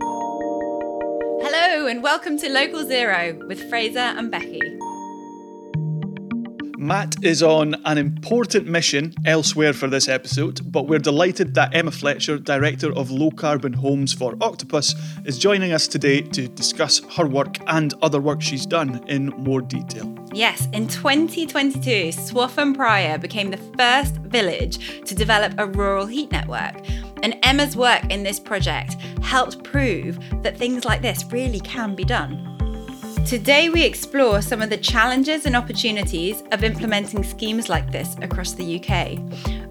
Hello, and welcome to Local Zero with Fraser and Becky. Matt is on an important mission elsewhere for this episode, but we're delighted that Emma Fletcher, Director of Low Carbon Homes for Octopus, is joining us today to discuss her work and other work she's done in more detail. Yes, in 2022, Swaffham Prior became the first village to develop a rural heat network. And Emma's work in this project helped prove that things like this really can be done. Today, we explore some of the challenges and opportunities of implementing schemes like this across the UK.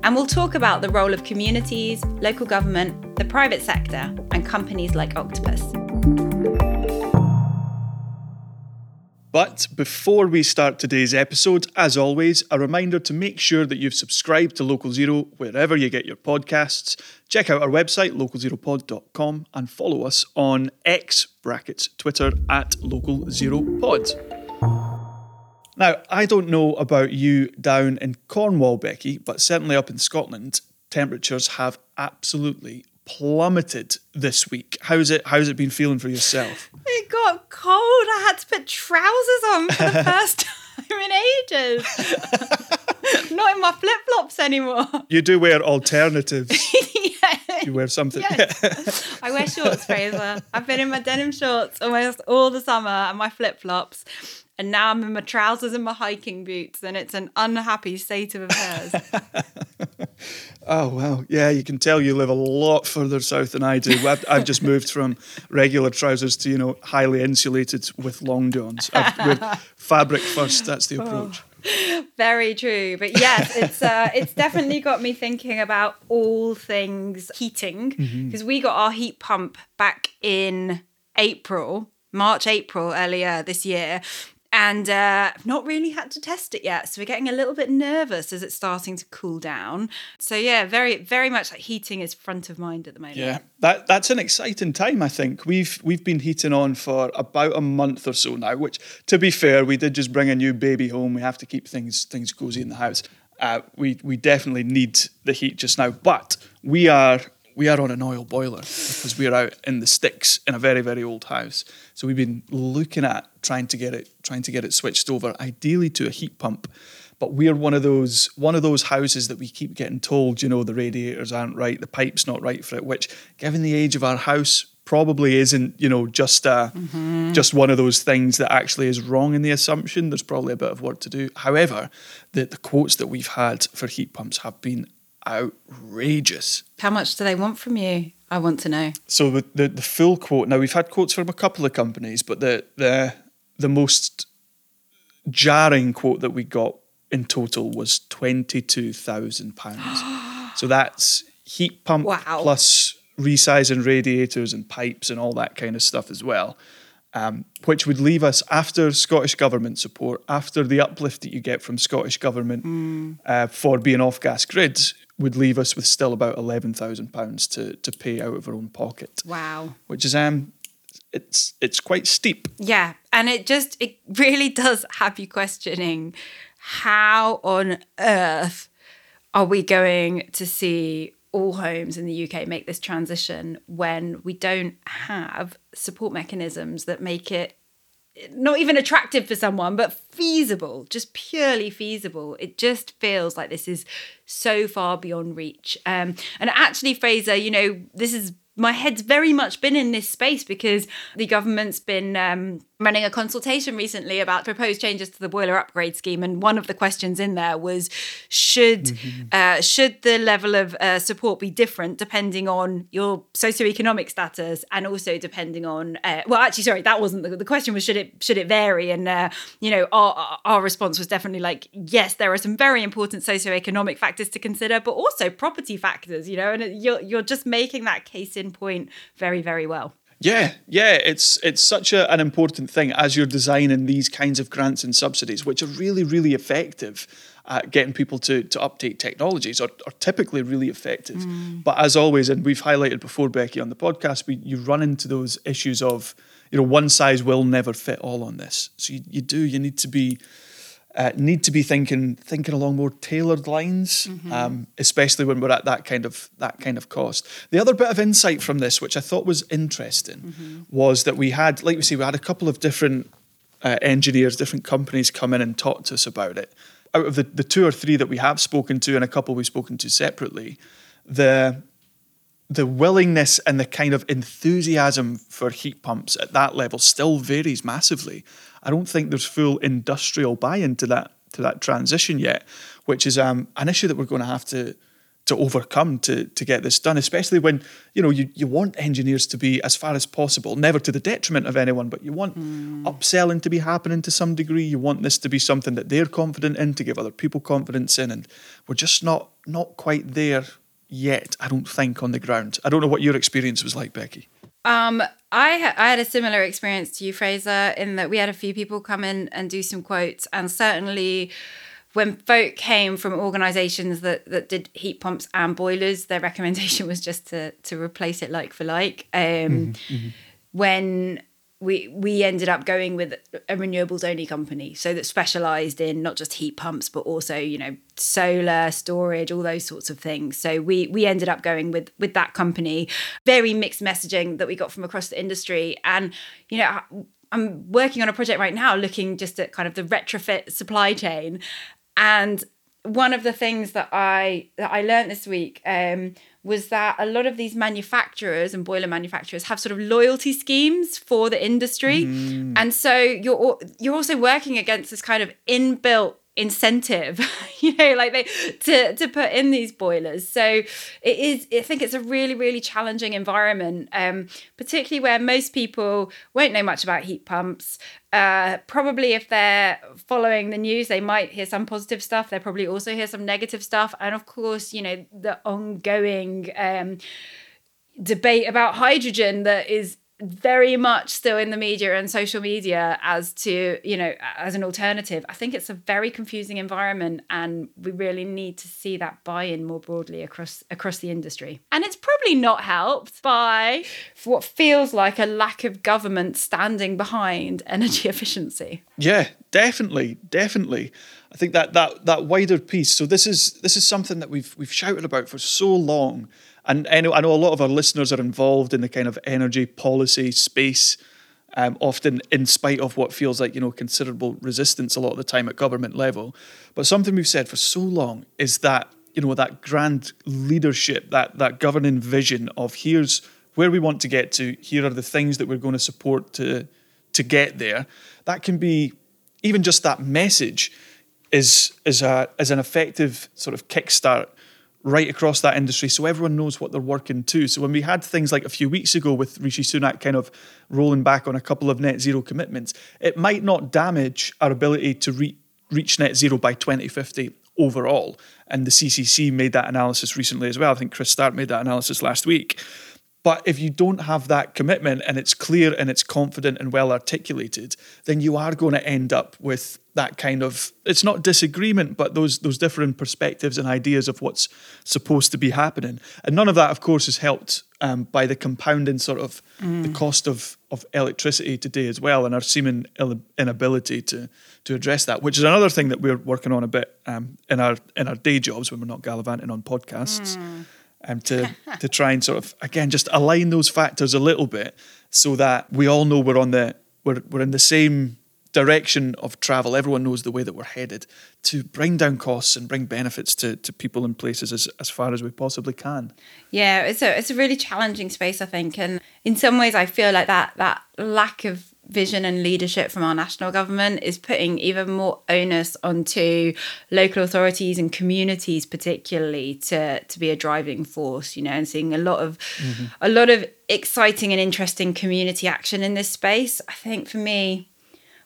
And we'll talk about the role of communities, local government, the private sector, and companies like Octopus. But before we start today's episode, as always, a reminder to make sure that you've subscribed to Local Zero wherever you get your podcasts. Check out our website, localzeropod.com, and follow us on X brackets Twitter at Local Zero Pod. Now, I don't know about you down in Cornwall, Becky, but certainly up in Scotland, temperatures have absolutely plummeted this week. How's it how's it been feeling for yourself? It got cold. I had to put trousers on for the first time in ages. Not in my flip flops anymore. You do wear alternatives. yeah. You wear something. Yes. I wear shorts, Fraser. I've been in my denim shorts almost all the summer and my flip flops. And now I'm in my trousers and my hiking boots, and it's an unhappy state of affairs. Oh wow, yeah, you can tell you live a lot further south than I do. I've, I've just moved from regular trousers to you know highly insulated with long johns. I've, fabric first. That's the approach. Very true, but yes, it's uh, it's definitely got me thinking about all things heating because we got our heat pump back in April, March, April earlier this year. And uh, I've not really had to test it yet, so we're getting a little bit nervous as it's starting to cool down. So yeah, very, very much like heating is front of mind at the moment. Yeah, that that's an exciting time. I think we've we've been heating on for about a month or so now. Which, to be fair, we did just bring a new baby home. We have to keep things things cozy in the house. Uh, we we definitely need the heat just now, but we are we are on an oil boiler because we're out in the sticks in a very very old house. So we've been looking at trying to get it trying to get it switched over, ideally to a heat pump. But we're one of those one of those houses that we keep getting told, you know, the radiators aren't right, the pipe's not right for it. Which, given the age of our house, probably isn't, you know, just uh, just one of those things that actually is wrong in the assumption. There's probably a bit of work to do. However, the the quotes that we've had for heat pumps have been outrageous. How much do they want from you? I want to know. So the, the the full quote. Now we've had quotes from a couple of companies, but the the the most jarring quote that we got in total was twenty two thousand pounds. so that's heat pump Wow. plus resizing radiators and pipes and all that kind of stuff as well. Um, which would leave us after Scottish Government support, after the uplift that you get from Scottish Government uh, for being off gas grids, would leave us with still about eleven thousand pounds to to pay out of our own pocket Wow. which is um it's it's quite steep. Yeah, and it just it really does have you questioning how on earth are we going to see all homes in the UK make this transition when we don't have support mechanisms that make it not even attractive for someone, but feasible, just purely feasible. It just feels like this is so far beyond reach. Um, and actually, Fraser, you know, this is my head's very much been in this space because the government's been um, running a consultation recently about proposed changes to the boiler upgrade scheme, and one of the questions in there was should mm-hmm. uh, should the level of uh, support be different depending on your socioeconomic status and also depending on uh, well, actually, sorry, that wasn't the, the question. Was should it should it vary? And uh, you know, our our response was definitely like yes, there are some very important socioeconomic factors to consider, but also property factors. You know, and you're you're just making that case in point very very well. Yeah, yeah, it's it's such a, an important thing as you're designing these kinds of grants and subsidies, which are really, really effective at getting people to, to uptake technologies, are, are typically really effective. Mm. But as always, and we've highlighted before, Becky, on the podcast, we, you run into those issues of, you know, one size will never fit all on this. So you, you do, you need to be uh, need to be thinking thinking along more tailored lines, mm-hmm. um, especially when we're at that kind of that kind of cost. The other bit of insight from this, which I thought was interesting, mm-hmm. was that we had, like we say, we had a couple of different uh, engineers, different companies come in and talk to us about it. Out of the, the two or three that we have spoken to, and a couple we've spoken to separately, the the willingness and the kind of enthusiasm for heat pumps at that level still varies massively. I don't think there's full industrial buy-in to that to that transition yet, which is um, an issue that we're going to have to to overcome to to get this done. Especially when you know you you want engineers to be as far as possible, never to the detriment of anyone, but you want mm. upselling to be happening to some degree. You want this to be something that they're confident in, to give other people confidence in, and we're just not not quite there yet, I don't think, on the ground. I don't know what your experience was like, Becky. Um, I ha- I had a similar experience to you, Fraser, in that we had a few people come in and do some quotes, and certainly when folk came from organisations that that did heat pumps and boilers, their recommendation was just to to replace it like for like. Um, mm-hmm, mm-hmm. When we we ended up going with a renewables only company so that specialized in not just heat pumps but also you know solar storage all those sorts of things. So we we ended up going with with that company. Very mixed messaging that we got from across the industry. And you know I'm working on a project right now looking just at kind of the retrofit supply chain. And one of the things that I that I learned this week um, was that a lot of these manufacturers and boiler manufacturers have sort of loyalty schemes for the industry, mm. and so you're you're also working against this kind of inbuilt incentive you know like they to to put in these boilers. So it is i think it's a really really challenging environment um particularly where most people won't know much about heat pumps. Uh probably if they're following the news they might hear some positive stuff. They probably also hear some negative stuff. And of course you know the ongoing um debate about hydrogen that is very much still in the media and social media as to you know as an alternative. I think it's a very confusing environment and we really need to see that buy-in more broadly across across the industry. And it's probably not helped by what feels like a lack of government standing behind energy efficiency. Yeah definitely definitely. I think that that that wider piece. So this is this is something that we've we've shouted about for so long and I know, I know a lot of our listeners are involved in the kind of energy policy space, um, often in spite of what feels like you know considerable resistance a lot of the time at government level. But something we've said for so long is that you know that grand leadership, that that governing vision of here's where we want to get to, here are the things that we're going to support to to get there. That can be even just that message is is a is an effective sort of kickstart right across that industry so everyone knows what they're working to. So when we had things like a few weeks ago with Rishi Sunak kind of rolling back on a couple of net zero commitments, it might not damage our ability to re- reach net zero by 2050 overall. And the CCC made that analysis recently as well. I think Chris Stark made that analysis last week. But if you don't have that commitment and it's clear and it's confident and well articulated, then you are going to end up with that kind of it's not disagreement, but those those different perspectives and ideas of what's supposed to be happening. And none of that, of course, is helped um, by the compounding sort of mm. the cost of of electricity today as well, and our seeming inability to to address that, which is another thing that we're working on a bit um, in our in our day jobs when we're not gallivanting on podcasts. Mm um, to to try and sort of again just align those factors a little bit so that we all know we're on the we're we're in the same direction of travel. Everyone knows the way that we're headed to bring down costs and bring benefits to, to people and places as, as far as we possibly can. Yeah, it's a it's a really challenging space, I think, and in some ways, I feel like that that lack of vision and leadership from our national government is putting even more onus onto local authorities and communities particularly to to be a driving force you know and seeing a lot of mm-hmm. a lot of exciting and interesting community action in this space i think for me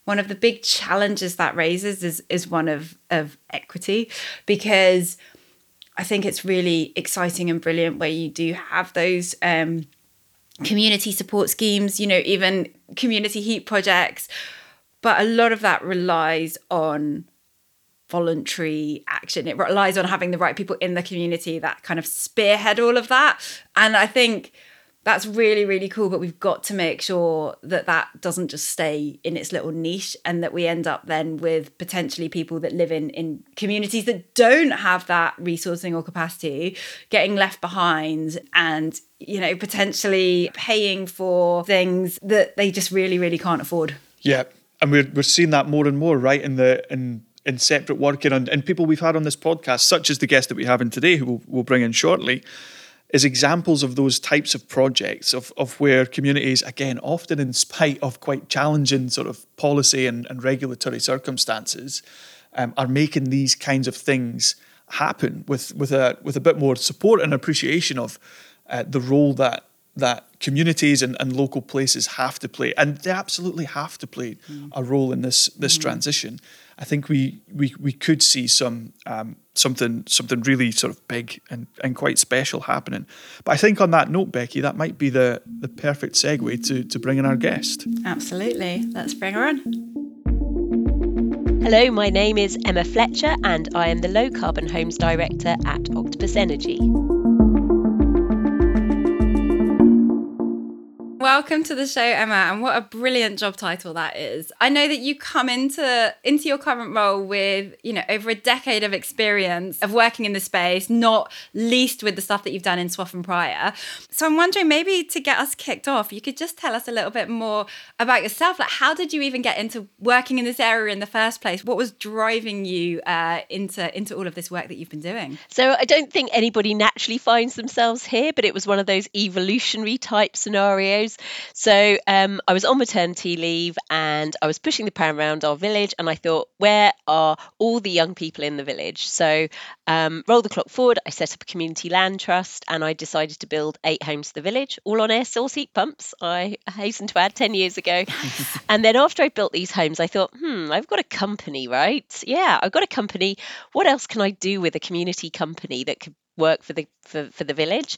one of the big challenges that raises is is one of of equity because i think it's really exciting and brilliant where you do have those um community support schemes, you know, even community heat projects. But a lot of that relies on voluntary action. It relies on having the right people in the community that kind of spearhead all of that. And I think that's really really cool but we've got to make sure that that doesn't just stay in its little niche and that we end up then with potentially people that live in in communities that don't have that resourcing or capacity getting left behind and you know potentially paying for things that they just really really can't afford. Yeah and we're, we're seeing that more and more right in the in in separate working and, and people we've had on this podcast such as the guest that we have in today who we'll, we'll bring in shortly is examples of those types of projects of, of where communities, again, often in spite of quite challenging sort of policy and, and regulatory circumstances, um, are making these kinds of things happen with, with, a, with a bit more support and appreciation of uh, the role that that communities and, and local places have to play, and they absolutely have to play mm. a role in this this mm. transition. I think we we we could see some um, something something really sort of big and, and quite special happening. But I think on that note, Becky, that might be the the perfect segue to to bring in our guest. Absolutely, let's bring her on. Hello, my name is Emma Fletcher, and I am the Low Carbon Homes Director at Octopus Energy. Welcome to the show, Emma, and what a brilliant job title that is. I know that you come into into your current role with, you know, over a decade of experience of working in the space, not least with the stuff that you've done in Swaffham Prior. So I'm wondering maybe to get us kicked off, you could just tell us a little bit more about yourself. Like how did you even get into working in this area in the first place? What was driving you uh, into into all of this work that you've been doing? So I don't think anybody naturally finds themselves here, but it was one of those evolutionary type scenarios so um, I was on maternity leave and I was pushing the pram around our village, and I thought, where are all the young people in the village? So um, roll the clock forward. I set up a community land trust, and I decided to build eight homes to the village, all on air source heat pumps. I hasten to add ten years ago, and then after I built these homes, I thought, hmm, I've got a company, right? Yeah, I've got a company. What else can I do with a community company that could work for the for, for the village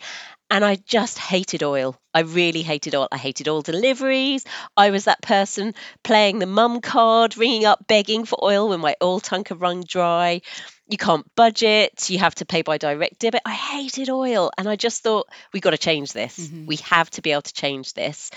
and I just hated oil. I really hated oil. I hated oil deliveries. I was that person playing the mum card, ringing up begging for oil when my oil tank had run dry. You can't budget, you have to pay by direct debit. I hated oil and I just thought we've got to change this. Mm-hmm. We have to be able to change this.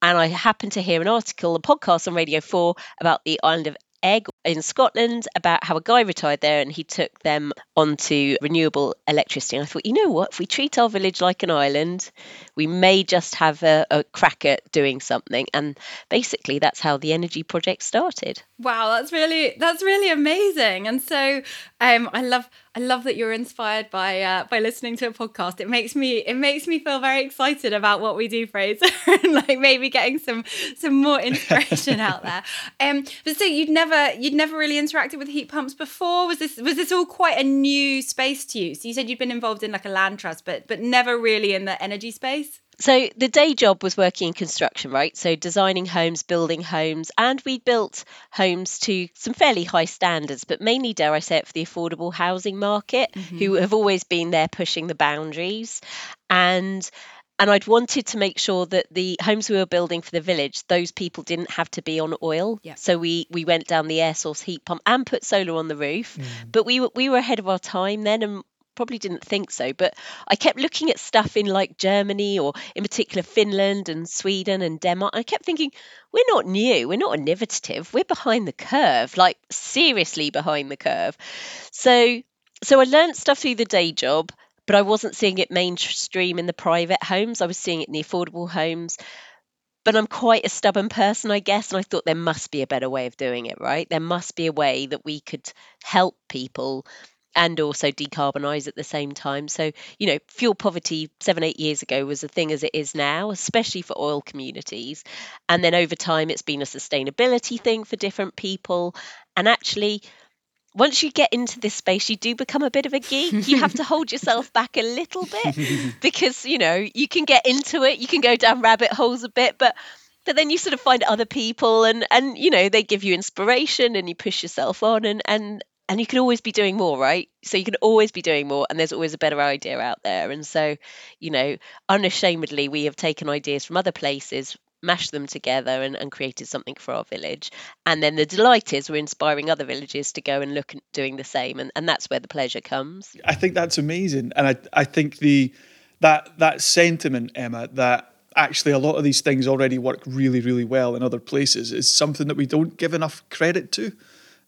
And I happened to hear an article, a podcast on Radio 4 about the island of Eigg in Scotland about how a guy retired there and he took them onto renewable electricity. And I thought, you know what? If we treat our village like an island, we may just have a, a crack at doing something. And basically, that's how the energy project started. Wow, that's really that's really amazing. And so, um, I love I love that you're inspired by uh, by listening to a podcast. It makes me it makes me feel very excited about what we do, Fraser, and like maybe getting some some more inspiration out there. Um, but so you'd never you'd never really interacted with heat pumps before. Was this was this all quite a new space to you? So you said you'd been involved in like a land trust, but but never really in the energy space. So the day job was working in construction, right? So designing homes, building homes, and we built homes to some fairly high standards, but mainly, dare I say it, for the affordable housing market, mm-hmm. who have always been there pushing the boundaries. And and I'd wanted to make sure that the homes we were building for the village, those people didn't have to be on oil. Yeah. So we we went down the air source heat pump and put solar on the roof. Mm. But we were we were ahead of our time then and probably didn't think so. But I kept looking at stuff in like Germany or in particular Finland and Sweden and Denmark. I kept thinking, we're not new, we're not innovative, we're behind the curve, like seriously behind the curve. So so I learned stuff through the day job but I wasn't seeing it mainstream in the private homes. I was seeing it in the affordable homes. But I'm quite a stubborn person, I guess, and I thought there must be a better way of doing it, right? There must be a way that we could help people and also decarbonize at the same time. So, you know, fuel poverty seven, eight years ago was a thing as it is now, especially for oil communities. And then over time, it's been a sustainability thing for different people. And actually, once you get into this space, you do become a bit of a geek. You have to hold yourself back a little bit because, you know, you can get into it, you can go down rabbit holes a bit, but but then you sort of find other people and and you know, they give you inspiration and you push yourself on and and and you can always be doing more, right? So you can always be doing more and there's always a better idea out there. And so, you know, unashamedly we have taken ideas from other places mashed them together and, and created something for our village. And then the delight is we're inspiring other villages to go and look at doing the same. And, and that's where the pleasure comes. I think that's amazing, and I I think the that that sentiment, Emma, that actually a lot of these things already work really really well in other places is something that we don't give enough credit to.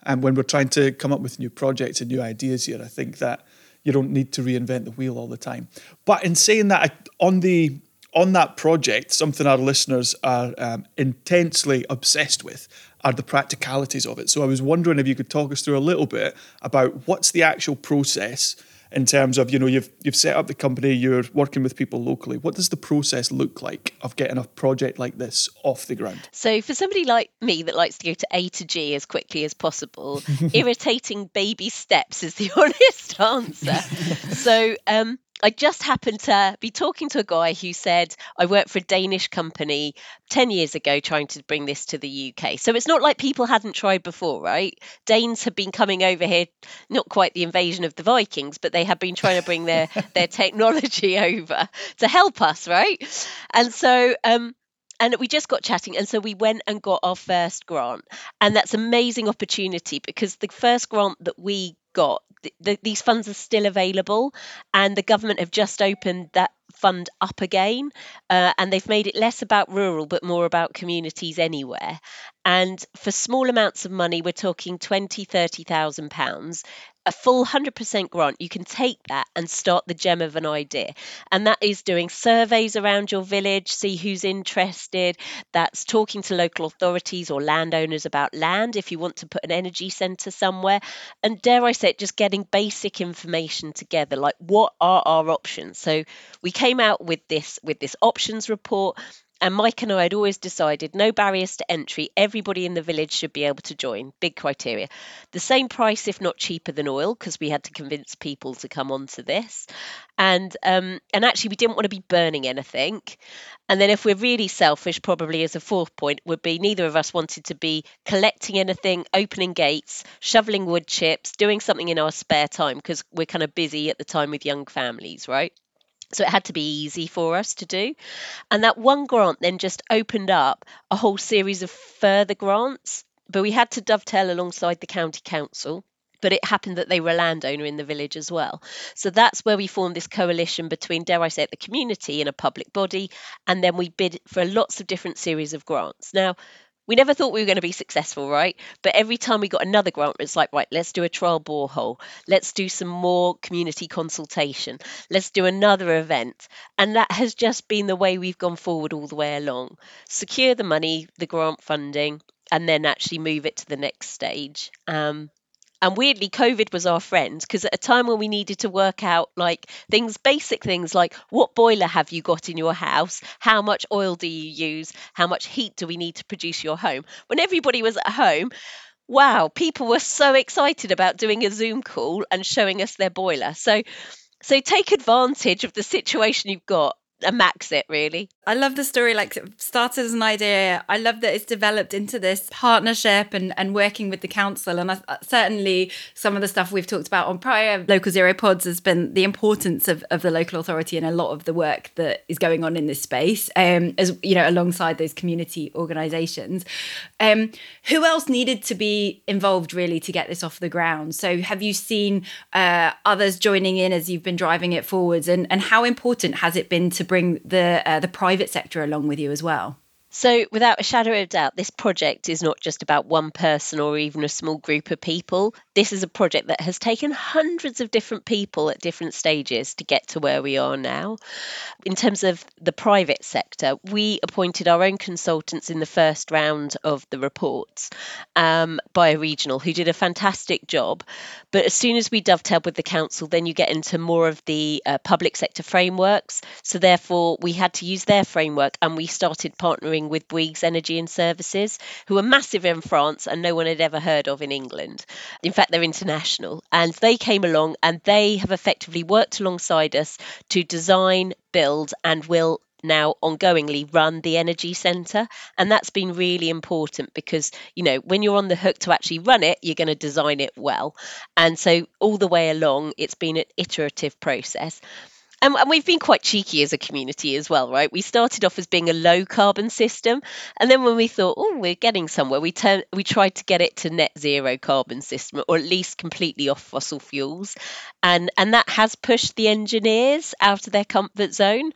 And when we're trying to come up with new projects and new ideas here, I think that you don't need to reinvent the wheel all the time. But in saying that, on the on that project, something our listeners are um, intensely obsessed with are the practicalities of it. So I was wondering if you could talk us through a little bit about what's the actual process in terms of you know you've you've set up the company, you're working with people locally. What does the process look like of getting a project like this off the ground? So for somebody like me that likes to go to A to G as quickly as possible, irritating baby steps is the honest answer. so um, I just happened to be talking to a guy who said, I worked for a Danish company 10 years ago trying to bring this to the UK. So it's not like people hadn't tried before, right? Danes have been coming over here, not quite the invasion of the Vikings, but they have been trying to bring their, their technology over to help us, right? And so, um, and we just got chatting and so we went and got our first grant and that's amazing opportunity because the first grant that we got th- these funds are still available and the government have just opened that fund up again uh, and they've made it less about rural but more about communities anywhere and for small amounts of money we're talking 20 30,000 pounds a full 100% grant, you can take that and start the gem of an idea. And that is doing surveys around your village, see who's interested. That's talking to local authorities or landowners about land if you want to put an energy centre somewhere. And dare I say it, just getting basic information together, like what are our options? So we came out with this with this options report and Mike and I had always decided no barriers to entry. Everybody in the village should be able to join. Big criteria. The same price, if not cheaper than oil, because we had to convince people to come onto this. And um, and actually, we didn't want to be burning anything. And then, if we're really selfish, probably as a fourth point would be neither of us wanted to be collecting anything, opening gates, shoveling wood chips, doing something in our spare time because we're kind of busy at the time with young families, right? So it had to be easy for us to do. And that one grant then just opened up a whole series of further grants, but we had to dovetail alongside the county council. But it happened that they were a landowner in the village as well. So that's where we formed this coalition between, dare I say it, the community and a public body. And then we bid for lots of different series of grants. Now, we never thought we were going to be successful, right? But every time we got another grant, it's like, right, let's do a trial borehole. Let's do some more community consultation. Let's do another event. And that has just been the way we've gone forward all the way along. Secure the money, the grant funding, and then actually move it to the next stage. Um, and weirdly, COVID was our friend because at a time when we needed to work out like things, basic things like what boiler have you got in your house? How much oil do you use? How much heat do we need to produce your home? When everybody was at home, wow, people were so excited about doing a Zoom call and showing us their boiler. So, so take advantage of the situation you've got and max it really. I love the story. Like it started as an idea. I love that it's developed into this partnership and, and working with the council. And I, certainly some of the stuff we've talked about on prior local zero pods has been the importance of, of the local authority and a lot of the work that is going on in this space. Um, as you know, alongside those community organisations. Um, who else needed to be involved really to get this off the ground? So have you seen uh, others joining in as you've been driving it forwards, and and how important has it been to bring the uh, the private private sector along with you as well. So, without a shadow of doubt, this project is not just about one person or even a small group of people. This is a project that has taken hundreds of different people at different stages to get to where we are now. In terms of the private sector, we appointed our own consultants in the first round of the reports um, by a regional who did a fantastic job. But as soon as we dovetailed with the council, then you get into more of the uh, public sector frameworks. So, therefore, we had to use their framework and we started partnering with Bouygues Energy and Services, who are massive in France and no one had ever heard of in England. In fact, they're international. And they came along and they have effectively worked alongside us to design, build, and will now ongoingly run the energy centre and that's been really important because you know when you're on the hook to actually run it you're going to design it well and so all the way along it's been an iterative process and, and, we've been quite cheeky as a community as well, right? We started off as being a low carbon system, and then when we thought, oh, we're getting somewhere, we turned, we tried to get it to net zero carbon system, or at least completely off fossil fuels, and and that has pushed the engineers out of their comfort zone.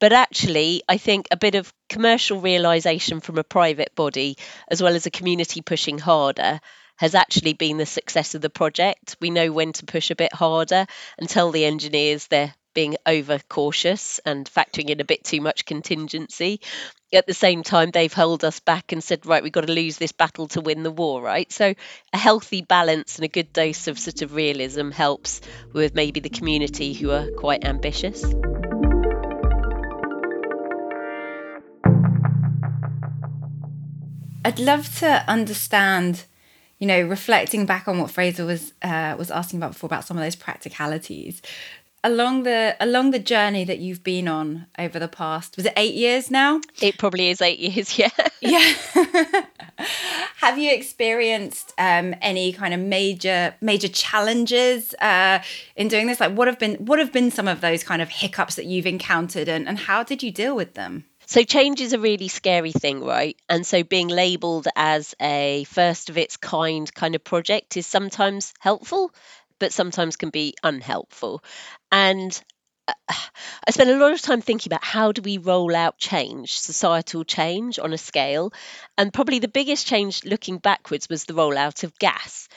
But actually, I think a bit of commercial realization from a private body, as well as a community pushing harder, has actually been the success of the project. We know when to push a bit harder and tell the engineers they're being over cautious and factoring in a bit too much contingency. At the same time, they've held us back and said, right, we've got to lose this battle to win the war, right? So, a healthy balance and a good dose of sort of realism helps with maybe the community who are quite ambitious. I'd love to understand you know, reflecting back on what Fraser was uh, was asking about before about some of those practicalities along the along the journey that you've been on over the past was it eight years now? It probably is eight years yeah. Yeah. Have you experienced um, any kind of major major challenges uh, in doing this? Like what have been what have been some of those kind of hiccups that you've encountered and, and how did you deal with them? So, change is a really scary thing, right? And so, being labeled as a first of its kind kind of project is sometimes helpful, but sometimes can be unhelpful. And uh, I spend a lot of time thinking about how do we roll out change, societal change on a scale. And probably the biggest change looking backwards was the rollout of gas.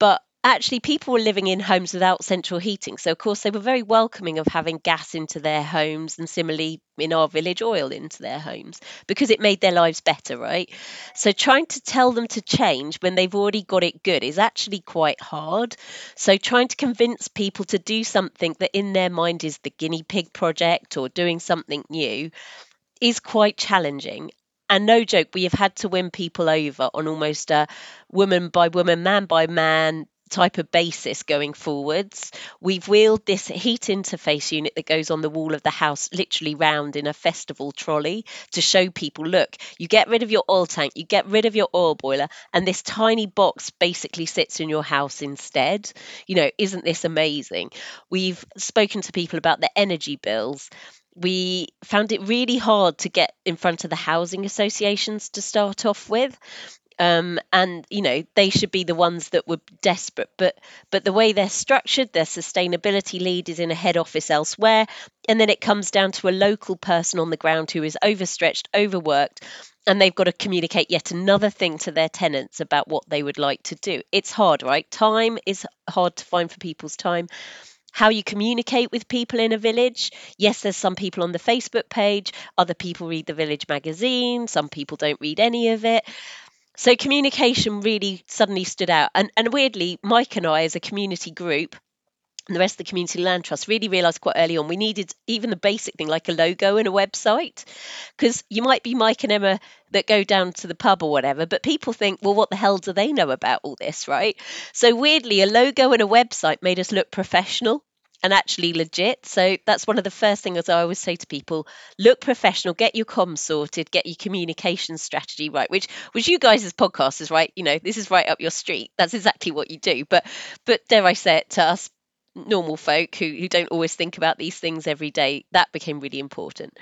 But actually people were living in homes without central heating so of course they were very welcoming of having gas into their homes and similarly in our village oil into their homes because it made their lives better right? So trying to tell them to change when they've already got it good is actually quite hard. So trying to convince people to do something that in their mind is the guinea pig project or doing something new is quite challenging. And no joke, we have had to win people over on almost a woman by woman, man by man type of basis going forwards. We've wheeled this heat interface unit that goes on the wall of the house literally round in a festival trolley to show people look, you get rid of your oil tank, you get rid of your oil boiler, and this tiny box basically sits in your house instead. You know, isn't this amazing? We've spoken to people about the energy bills we found it really hard to get in front of the housing associations to start off with um, and you know they should be the ones that were desperate. But but the way they're structured their sustainability lead is in a head office elsewhere. And then it comes down to a local person on the ground who is overstretched overworked and they've got to communicate yet another thing to their tenants about what they would like to do. It's hard right? Time is hard to find for people's time. How you communicate with people in a village. Yes, there's some people on the Facebook page, other people read the village magazine, some people don't read any of it. So communication really suddenly stood out. And, and weirdly, Mike and I, as a community group, and the rest of the community land trust really realized quite early on we needed even the basic thing like a logo and a website. Because you might be mike and emma that go down to the pub or whatever but people think well what the hell do they know about all this right? So weirdly a logo and a website made us look professional and actually legit. So that's one of the first things I always say to people: look professional, get your comms sorted, get your communication strategy right. Which, which you guys as podcasters, right? You know, this is right up your street. That's exactly what you do. But, but dare I say it to us normal folk who, who don't always think about these things every day, that became really important.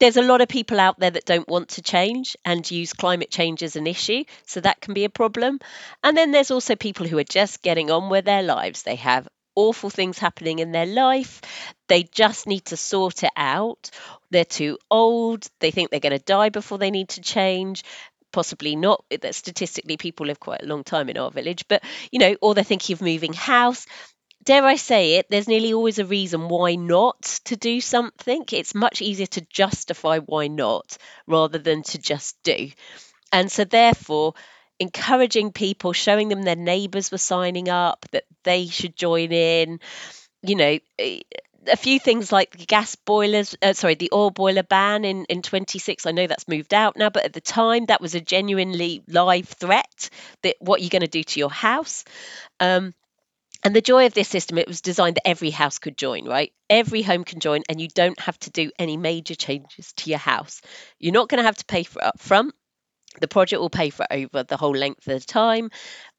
There's a lot of people out there that don't want to change and use climate change as an issue, so that can be a problem. And then there's also people who are just getting on with their lives. They have awful things happening in their life. They just need to sort it out. They're too old. They think they're going to die before they need to change possibly not that statistically people live quite a long time in our village but you know or they're thinking of moving house dare I say it, there's nearly always a reason why not to do something. It's much easier to justify why not rather than to just do. And so, therefore, encouraging people, showing them their neighbours were signing up, that they should join in, you know. Eh, a few things like the gas boilers, uh, sorry, the oil boiler ban in, in 26. I know that's moved out now, but at the time that was a genuinely live threat that what you're going to do to your house. Um, and the joy of this system, it was designed that every house could join, right? Every home can join, and you don't have to do any major changes to your house. You're not going to have to pay for it up front. The project will pay for over the whole length of the time.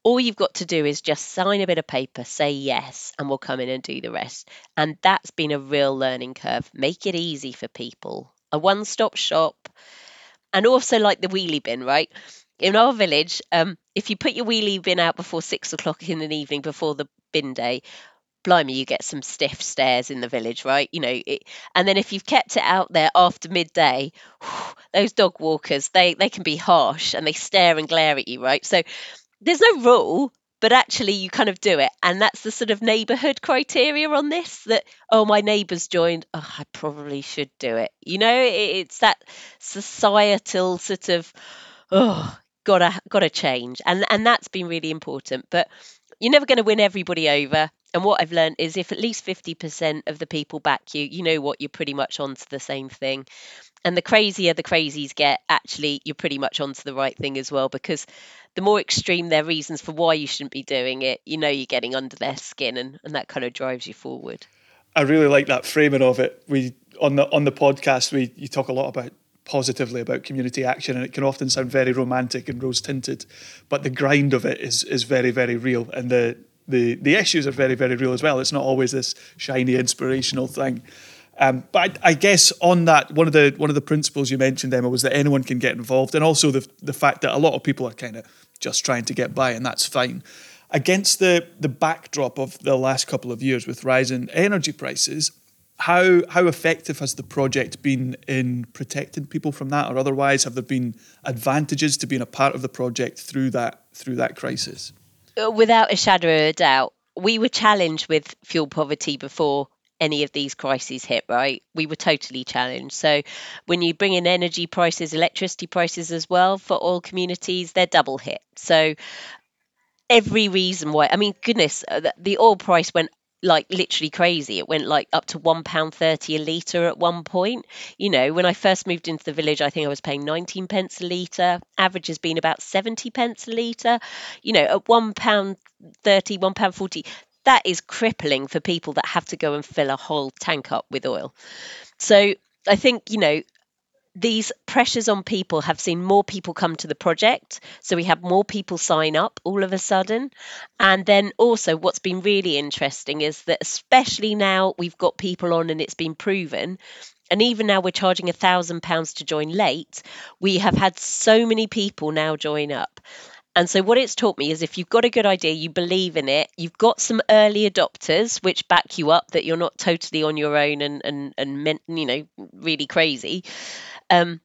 All you've got to do is just sign a bit of paper, say yes, and we'll come in and do the rest. And that's been a real learning curve. Make it easy for people. A one stop shop. And also, like the wheelie bin, right? in our village, um, if you put your wheelie bin out before six o'clock in the evening before the bin day, blimey, you get some stiff stares in the village, right? You know, it, and then if you've kept it out there after midday, whew, those dog walkers, they they can be harsh and they stare and glare at you, right? So there's no rule, but actually you kind of do it, and that's the sort of neighbourhood criteria on this. That oh, my neighbours joined, oh, I probably should do it. You know, it, it's that societal sort of oh, gotta gotta change, and and that's been really important, but you're never going to win everybody over. And what I've learned is if at least 50% of the people back you, you know what, you're pretty much onto the same thing. And the crazier the crazies get, actually, you're pretty much onto the right thing as well, because the more extreme their reasons for why you shouldn't be doing it, you know you're getting under their skin and, and that kind of drives you forward. I really like that framing of it. We on the on the podcast we you talk a lot about positively about community action, and it can often sound very romantic and rose tinted, but the grind of it is is very very real, and the the the issues are very very real as well. It's not always this shiny inspirational thing. Um, but I, I, guess on that, one of the one of the principles you mentioned, Emma, was that anyone can get involved, and also the the fact that a lot of people are kind of just trying to get by, and that's fine. Against the the backdrop of the last couple of years with rising energy prices, how how effective has the project been in protecting people from that, or otherwise, have there been advantages to being a part of the project through that through that crisis? Uh, without a shadow of a doubt, we were challenged with fuel poverty before any of these crises hit, right? We were totally challenged. So when you bring in energy prices, electricity prices as well for all communities, they're double hit. So every reason why, I mean, goodness, uh, the oil price went like literally crazy. It went like up to one pound thirty a litre at one point. You know, when I first moved into the village, I think I was paying nineteen pence a litre. Average has been about seventy pence a litre. You know, at one pound thirty, one pound forty, that is crippling for people that have to go and fill a whole tank up with oil. So I think you know these pressures on people have seen more people come to the project. So we have more people sign up all of a sudden. And then also, what's been really interesting is that, especially now we've got people on and it's been proven. And even now we're charging a thousand pounds to join late, we have had so many people now join up. And so, what it's taught me is if you've got a good idea, you believe in it, you've got some early adopters which back you up that you're not totally on your own and and and meant, you know really crazy um,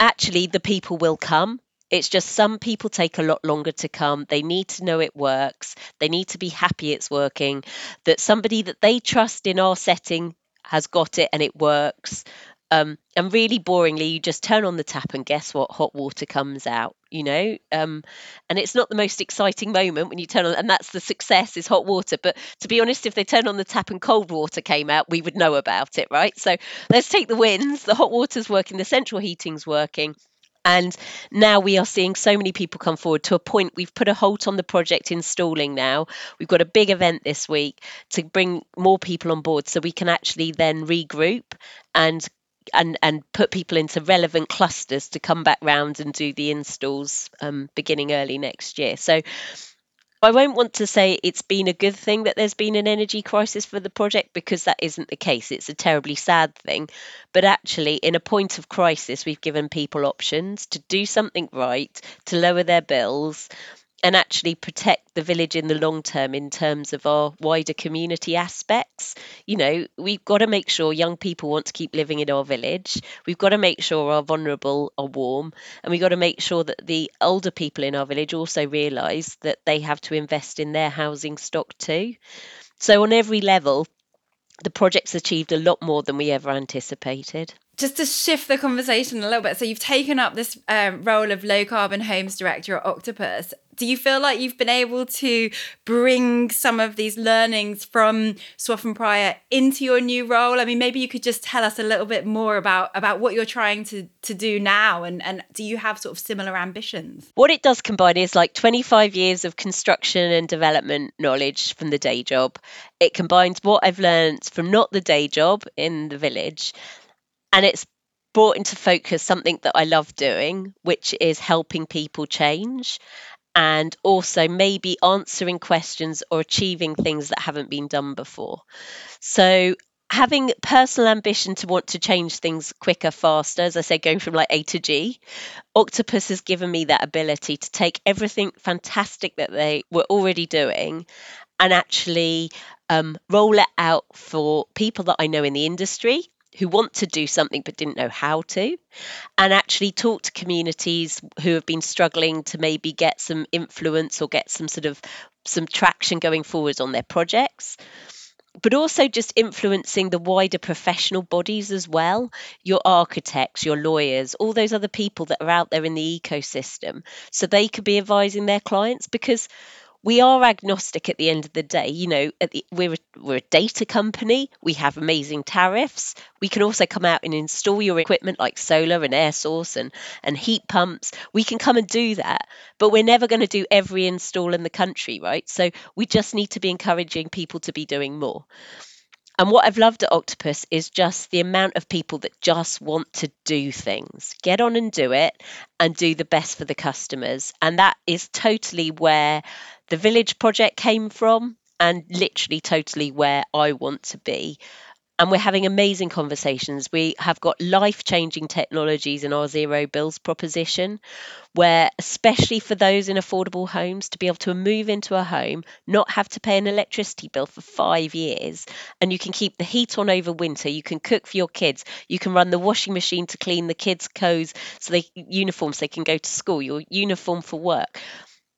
actually the people will come. It's just some people take a lot longer to come. They need to know it works. They need to be happy it's working. That somebody that they trust in our setting has got it and it works. Um, and really boringly, you just turn on the tap and guess what? Hot water comes out, you know? Um, and it's not the most exciting moment when you turn on, and that's the success is hot water. But to be honest, if they turn on the tap and cold water came out, we would know about it, right? So let's take the wins. The hot water's working, the central heating's working. And now we are seeing so many people come forward to a point we've put a halt on the project installing now. We've got a big event this week to bring more people on board so we can actually then regroup and and and put people into relevant clusters to come back round and do the installs um, beginning early next year. So I won't want to say it's been a good thing that there's been an energy crisis for the project because that isn't the case. It's a terribly sad thing. But actually, in a point of crisis, we've given people options to do something right, to lower their bills, and actually protect the village in the long term in terms of our wider community aspects. You know, we've got to make sure young people want to keep living in our village. We've got to make sure our vulnerable are warm. And we've got to make sure that the older people in our village also realise that they have to invest in their housing stock too. So, on every level, the project's achieved a lot more than we ever anticipated just to shift the conversation a little bit so you've taken up this um, role of low carbon homes director at octopus do you feel like you've been able to bring some of these learnings from Swaffham Prior into your new role? I mean, maybe you could just tell us a little bit more about about what you're trying to to do now, and and do you have sort of similar ambitions? What it does combine is like 25 years of construction and development knowledge from the day job. It combines what I've learned from not the day job in the village, and it's brought into focus something that I love doing, which is helping people change and also maybe answering questions or achieving things that haven't been done before. So having personal ambition to want to change things quicker, faster, as I said, going from like A to G, Octopus has given me that ability to take everything fantastic that they were already doing and actually um, roll it out for people that I know in the industry who want to do something but didn't know how to, and actually talk to communities who have been struggling to maybe get some influence or get some sort of some traction going forward on their projects. But also just influencing the wider professional bodies as well your architects your lawyers all those other people that are out there in the ecosystem. So they could be advising their clients because we are agnostic at the end of the day. You know, the, we're a, we're a data company. We have amazing tariffs. We can also come out and install your equipment like solar and air source and and heat pumps. We can come and do that, but we're never going to do every install in the country, right? So we just need to be encouraging people to be doing more. And what I've loved at Octopus is just the amount of people that just want to do things, get on and do it, and do the best for the customers. And that is totally where the Village project came from, and literally totally where I want to be and we're having amazing conversations. We have got life changing technologies in our zero bills proposition, where, especially for those in affordable homes, to be able to move into a home, not have to pay an electricity bill for five years, and you can keep the heat on over winter, you can cook for your kids, you can run the washing machine to clean the kids' clothes so they uniforms, they can go to school, your uniform for work.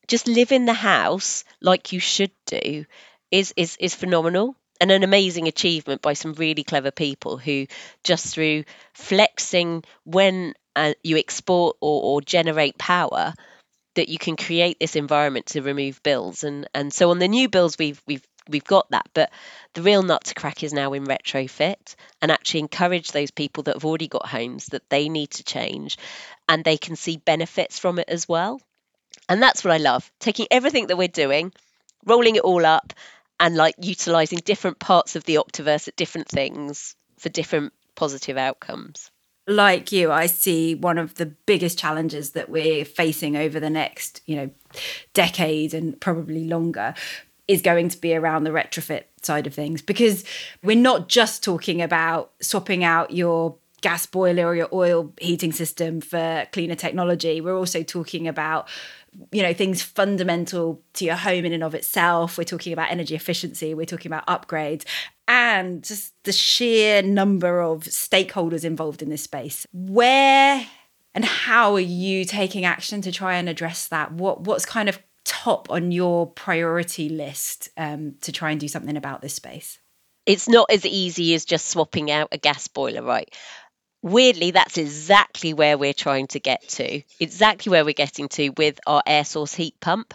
Just live in the house like you should do is is is phenomenal and an amazing achievement by some really clever people who just through flexing when uh, you export or, or generate power that you can create this environment to remove bills and and so on. The new bills we've we've we've got that but the real nut to crack is now in retrofit and actually encourage those people that have already got homes that they need to change and they can see benefits from it as well and that's what i love taking everything that we're doing rolling it all up and like utilizing different parts of the Octoverse at different things for different positive outcomes. Like you, I see one of the biggest challenges that we're facing over the next, you know, decade and probably longer is going to be around the retrofit side of things because we're not just talking about swapping out your gas boiler or your oil heating system for cleaner technology. We're also talking about you know things fundamental to your home in and of itself. We're talking about energy efficiency we're talking about upgrades and just the sheer number of stakeholders involved in this space. Where and how are you taking action to try and address that? What what's kind of top on your priority list um, to try and do something about this space? It's not as easy as just swapping out a gas boiler right weirdly, that's exactly where we're trying to get to, exactly where we're getting to with our air source heat pump.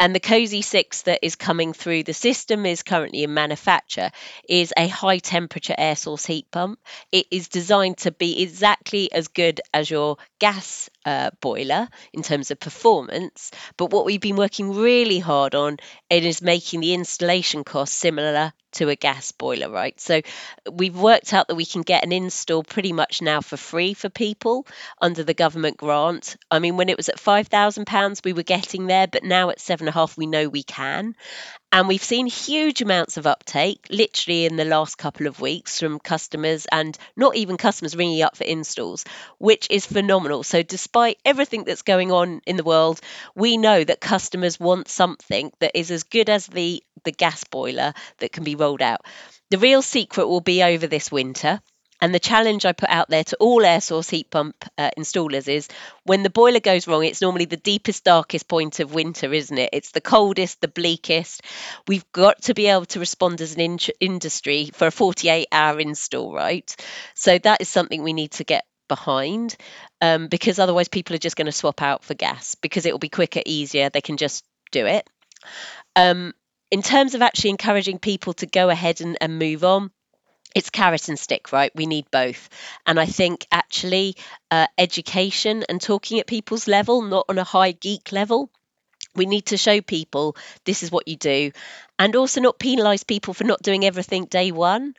And the Cosy 6 that is coming through the system is currently in manufacture is a high temperature air source heat pump. It is designed to be exactly as good as your gas uh, boiler in terms of performance, but what we've been working really hard on is making the installation cost similar to a gas boiler, right? So we've worked out that we can get an install pretty much now for free for people under the government grant. I mean, when it was at five thousand pounds, we were getting there, but now at seven and a half, we know we can. And we've seen huge amounts of uptake literally in the last couple of weeks from customers and not even customers ringing up for installs, which is phenomenal. So, despite everything that's going on in the world, we know that customers want something that is as good as the, the gas boiler that can be rolled out. The real secret will be over this winter. And the challenge I put out there to all air source heat pump uh, installers is when the boiler goes wrong, it's normally the deepest, darkest point of winter, isn't it? It's the coldest, the bleakest. We've got to be able to respond as an in- industry for a 48 hour install, right? So that is something we need to get behind um, because otherwise people are just going to swap out for gas because it will be quicker, easier. They can just do it. Um, in terms of actually encouraging people to go ahead and, and move on, it's carrot and stick, right? We need both. And I think actually uh, education and talking at people's level, not on a high geek level, we need to show people this is what you do and also not penalize people for not doing everything day one.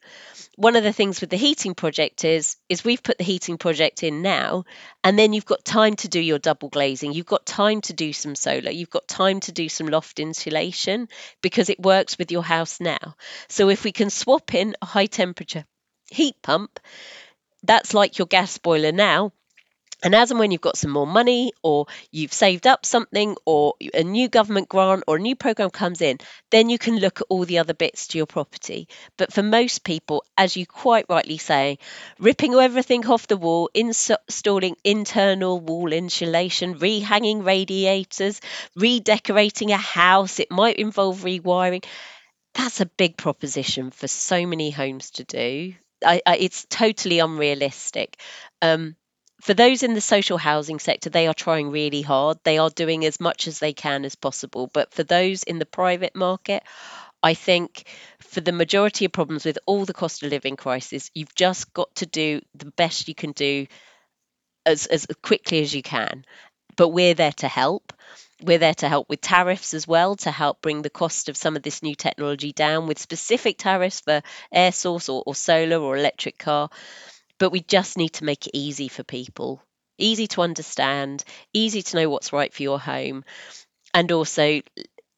One of the things with the heating project is is we've put the heating project in now and then you've got time to do your double glazing. You've got time to do some solar. You've got time to do some loft insulation because it works with your house now. So if we can swap in a high temperature heat pump that's like your gas boiler now and as and when you've got some more money, or you've saved up something, or a new government grant or a new program comes in, then you can look at all the other bits to your property. But for most people, as you quite rightly say, ripping everything off the wall, installing internal wall insulation, rehanging radiators, redecorating a house, it might involve rewiring. That's a big proposition for so many homes to do. I, I, it's totally unrealistic. Um, for those in the social housing sector, they are trying really hard. They are doing as much as they can as possible. But for those in the private market, I think for the majority of problems with all the cost of living crisis, you've just got to do the best you can do as, as quickly as you can. But we're there to help. We're there to help with tariffs as well, to help bring the cost of some of this new technology down with specific tariffs for air source or, or solar or electric car but we just need to make it easy for people. Easy to understand easy to know what's right for your home and also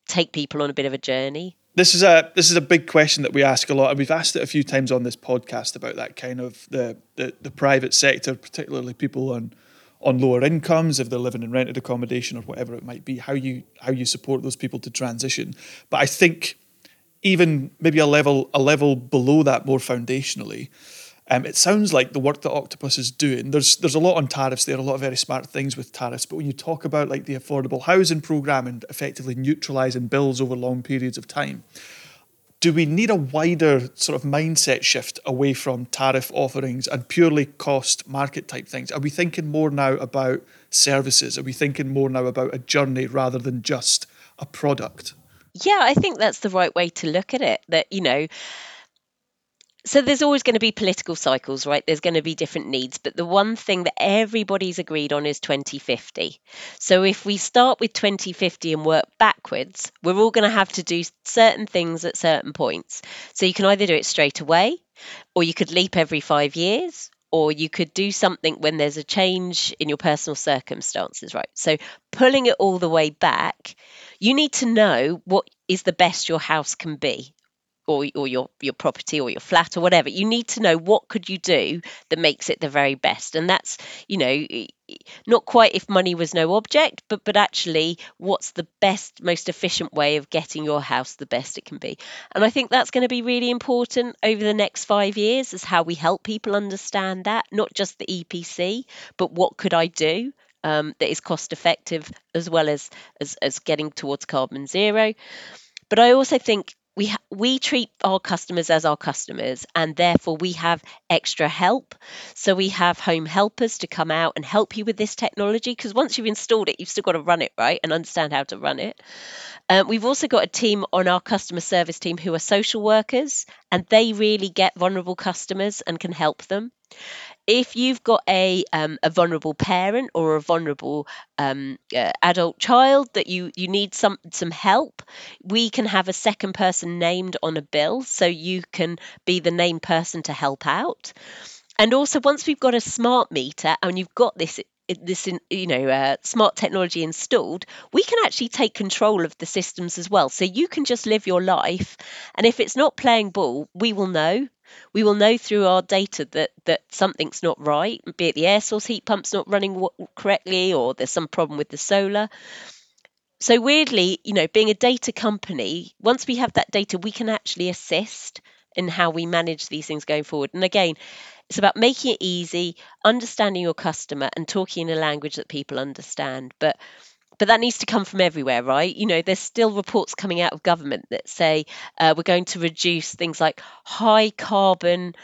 take people on a bit of a journey. This is a this is a big question that we ask a lot and we've asked it a few times on this podcast about that kind of the the, the private sector particularly people on on lower incomes if they're living in rented accommodation or whatever it might be how you how you support those people to transition. But i think even maybe a level a level below that more foundationally um, it sounds like the work that Octopus is doing. There's there's a lot on tariffs there, are a lot of very smart things with tariffs. But when you talk about like the affordable housing program and effectively neutralising bills over long periods of time, do we need a wider sort of mindset shift away from tariff offerings and purely cost market type things? Are we thinking more now about services? Are we thinking more now about a journey rather than just a product? Yeah, I think that's the right way to look at it. That you know so there's always going to be political cycles, right? There's going to be different needs, but the one thing that everybody's agreed on is 2050. So if we start with 2050 and work backwards, we're all going to have to do certain things at certain points. So you can either do it straight away, or you could leap every 5 years, or you could do something when there's a change in your personal circumstances, right? So pulling it all the way back, you need to know what is the best your house can be or, or your your property or your flat or whatever. You need to know what could you do that makes it the very best. And that's you know not quite if money was no object but but actually what's the best most efficient way of getting your house the best it can be. And i think that's going to be really important over the next 5 years is how we help people understand that not just the EPC but what could i do um, that is cost effective as well as, as as getting towards carbon zero. But i also think we ha- we treat our customers as our customers and therefore we have extra help. So we have home helpers to come out and help you with this technology because once you've installed it you've still got to run it right and understand how to run it. Um, we've also got a team on our customer service team who are social workers and they really get vulnerable customers and can help them if you've got a um, a vulnerable parent or a vulnerable um, uh, adult child that you you need some some help, we can have a second person named on a bill, so you can be the named person to help out. And also, once we've got a smart meter and you've got this this you know uh, smart technology installed we can actually take control of the systems as well so you can just live your life and if it's not playing ball we will know we will know through our data that that something's not right, be it the air source heat pump's not running correctly or there's some problem with the solar. So weirdly, you know, being a data company, once we have that data, we can actually assist in how we manage these things going forward. And again, it's about making it easy, understanding your customer and talking in a language that people understand. But but that needs to come from everywhere, right? You know, there's still reports coming out of government that say uh, we're going to reduce things like high carbon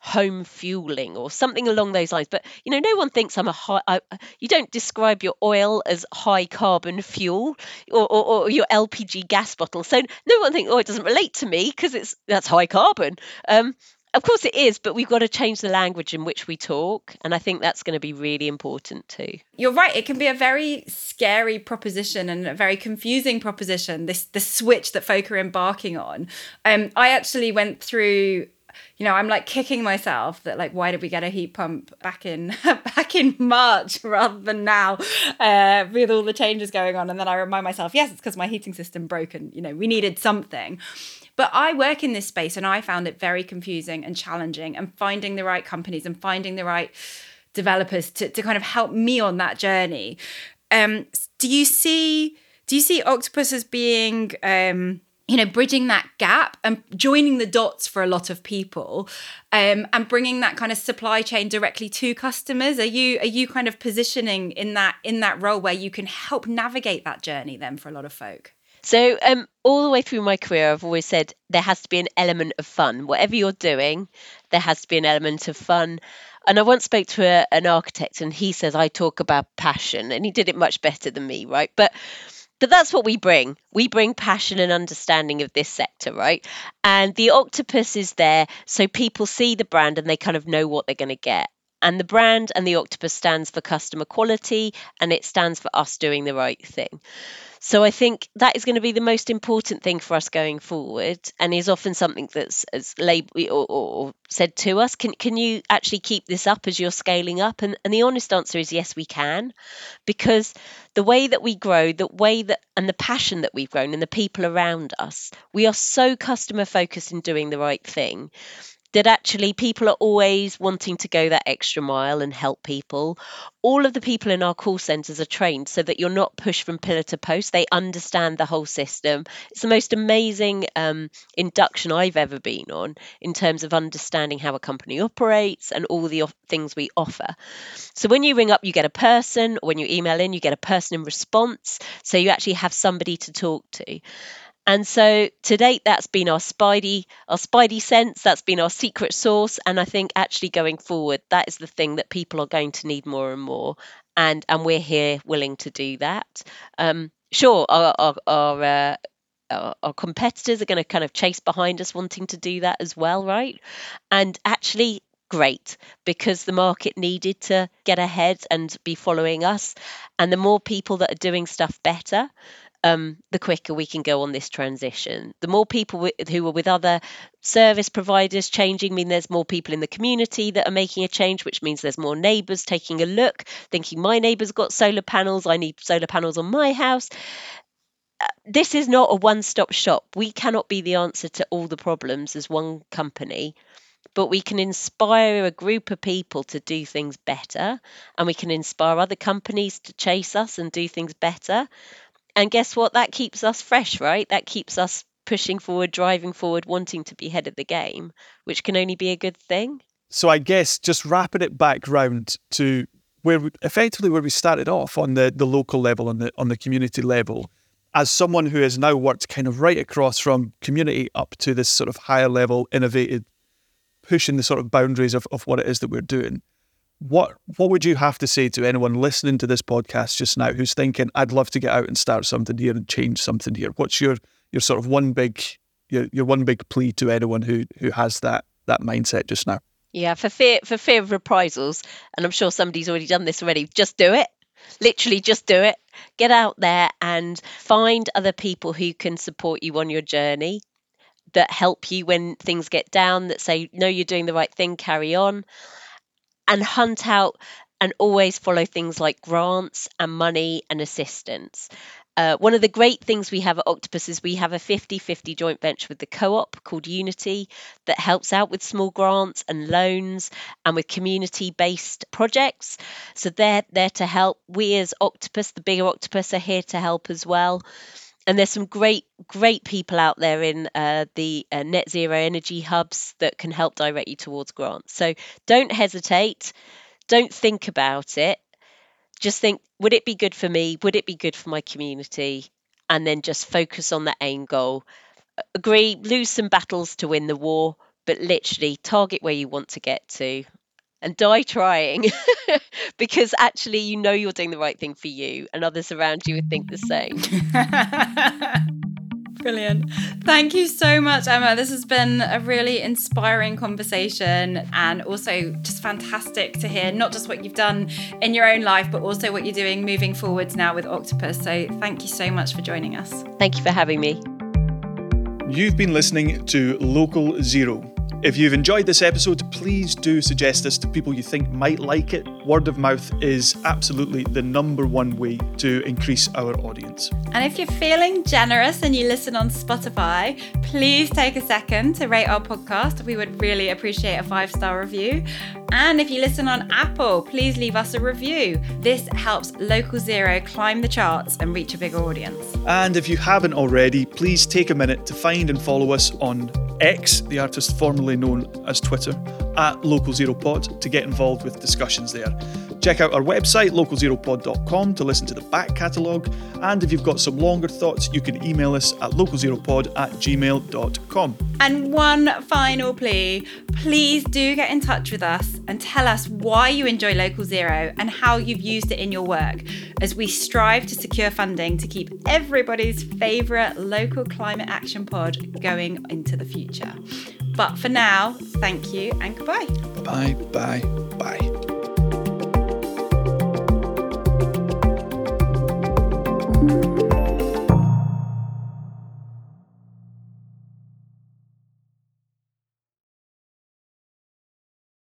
home fueling or something along those lines. But you know no one thinks i'm a high I, you don't describe your oil as high carbon fuel or, or, or, your lpg gas bottle so no one thinks oh it doesn't relate to me because it's that's high carbon. Um, of course it is, but we've got to change the language in which we talk. And I think that's going to be really important too. You're right. It can be a very scary proposition and a very confusing proposition, this the switch that folk are embarking on. Um, I actually went through you know, I'm like kicking myself that like, why did we get a heat pump back in back in March rather than now, uh, with all the changes going on? And then I remind myself, yes, it's because my heating system broke, and you know, we needed something. But I work in this space and I found it very confusing and challenging and finding the right companies and finding the right developers to, to kind of help me on that journey. Um, do you see do you see Octopus as being um, you know bridging that gap and joining the dots for a lot of people um, and bringing that kind of supply chain directly to customers are you are you kind of positioning in that in that role where you can help navigate that journey then for a lot of folk so, um, all the way through my career, I've always said there has to be an element of fun. Whatever you're doing, there has to be an element of fun. And I once spoke to a, an architect, and he says I talk about passion, and he did it much better than me, right? But but that's what we bring. We bring passion and understanding of this sector, right? And the octopus is there so people see the brand and they kind of know what they're going to get. And the brand and the octopus stands for customer quality and it stands for us doing the right thing. So I think that is going to be the most important thing for us going forward, and is often something that's as labeled or, or, said to us. Can can you actually keep this up as you're scaling up? And and the honest answer is yes, we can, because the way that we grow, the way that and the passion that we've grown, and the people around us, we are so customer focused in doing the right thing that actually people are always wanting to go that extra mile and help people. All of the people in our call centres are trained so that you're not pushed from pillar to post. They understand the whole system. It's the most amazing um, induction I've ever been on in terms of understanding how a company operates and all the things we offer. So when you ring up, you get a person, or when you email in, you get a person in response. So you actually have somebody to talk to. And so to date, that's been our spidey, our spidey sense. That's been our secret sauce. And I think actually going forward, that is the thing that people are going to need more and more. And and we're here willing to do that. Um, sure, our our our, uh, our, our competitors are going to kind of chase behind us, wanting to do that as well, right? And actually, great because the market needed to get ahead and be following us. And the more people that are doing stuff better, um, the quicker we can go on this transition. The more people who are with other service providers changing mean there's more people in the community that are making a change, which means there's more neighbours taking a look, thinking my neighbour's got solar panels, I need solar panels on my house. Uh, this is not a one stop shop. We cannot be the answer to all the problems as one company but we can inspire a group of people to do things better and we can inspire other companies to chase us and do things better and guess what? That keeps us fresh, right? That keeps us pushing forward, driving forward, wanting to be head of the game, which can only be a good thing. So I guess just wrapping it back round to where we, effectively where we started off on the, the local level, on the on the community level, as someone who has now worked kind of right across from community up to this sort of higher level, innovated, pushing the sort of boundaries of, of what it is that we're doing what what would you have to say to anyone listening to this podcast just now who's thinking I'd love to get out and start something here and change something here? What's your your sort of one big your, your one big plea to anyone who who has that that mindset just now? Yeah, for fear for fear of reprisals, and I'm sure somebody's already done this already. Just do it. Literally, just do it. Get out there and find other people who can support you on your journey, that help you when things get down, that say, no, you're doing the right thing, carry on, and hunt out and always follow things like grants and money and assistance. Uh, one of the great things we have at Octopus is we have a 50 50 joint venture with the co op called Unity that helps out with small grants and loans and with community based projects. So they're there to help. We, as Octopus, the bigger Octopus, are here to help as well. And there's some great, great people out there in uh, the uh, net zero energy hubs that can help direct you towards grants. So don't hesitate. Don't think about it. Just think would it be good for me? Would it be good for my community? And then just focus on the aim goal. Agree lose some battles to win the war but literally target where you want to get to and die trying because actually you know you're doing the right thing for you and others around you would think the same Brilliant. Thank you so much, Emma. This has been a really inspiring conversation and also just fantastic to hear not just what you've done in your own life, but also what you're doing moving forwards now with Octopus. So thank you so much for joining us. Thank you for having me. You've been listening to Local Zero if you've enjoyed this episode, please do suggest this to people you think might like it. Word of mouth is absolutely the number one way to increase our audience. And if you're feeling generous and you listen on Spotify, please take a second to rate our podcast. We would really appreciate a five star review. And if you listen on Apple, please leave us a review. This helps Local Zero climb the charts and reach a bigger audience. And if you haven't already, please take a minute to find and follow us on X, the artist formerly known as Twitter, at Local Zero Pod to get involved with discussions there. Check out our website, localzeropod.com, to listen to the back catalogue. And if you've got some longer thoughts, you can email us at localzeropod at gmail.com. And one final plea please do get in touch with us and tell us why you enjoy Local Zero and how you've used it in your work as we strive to secure funding to keep everybody's favourite local climate action pod going into the future. But for now, thank you and goodbye. Bye, bye, bye.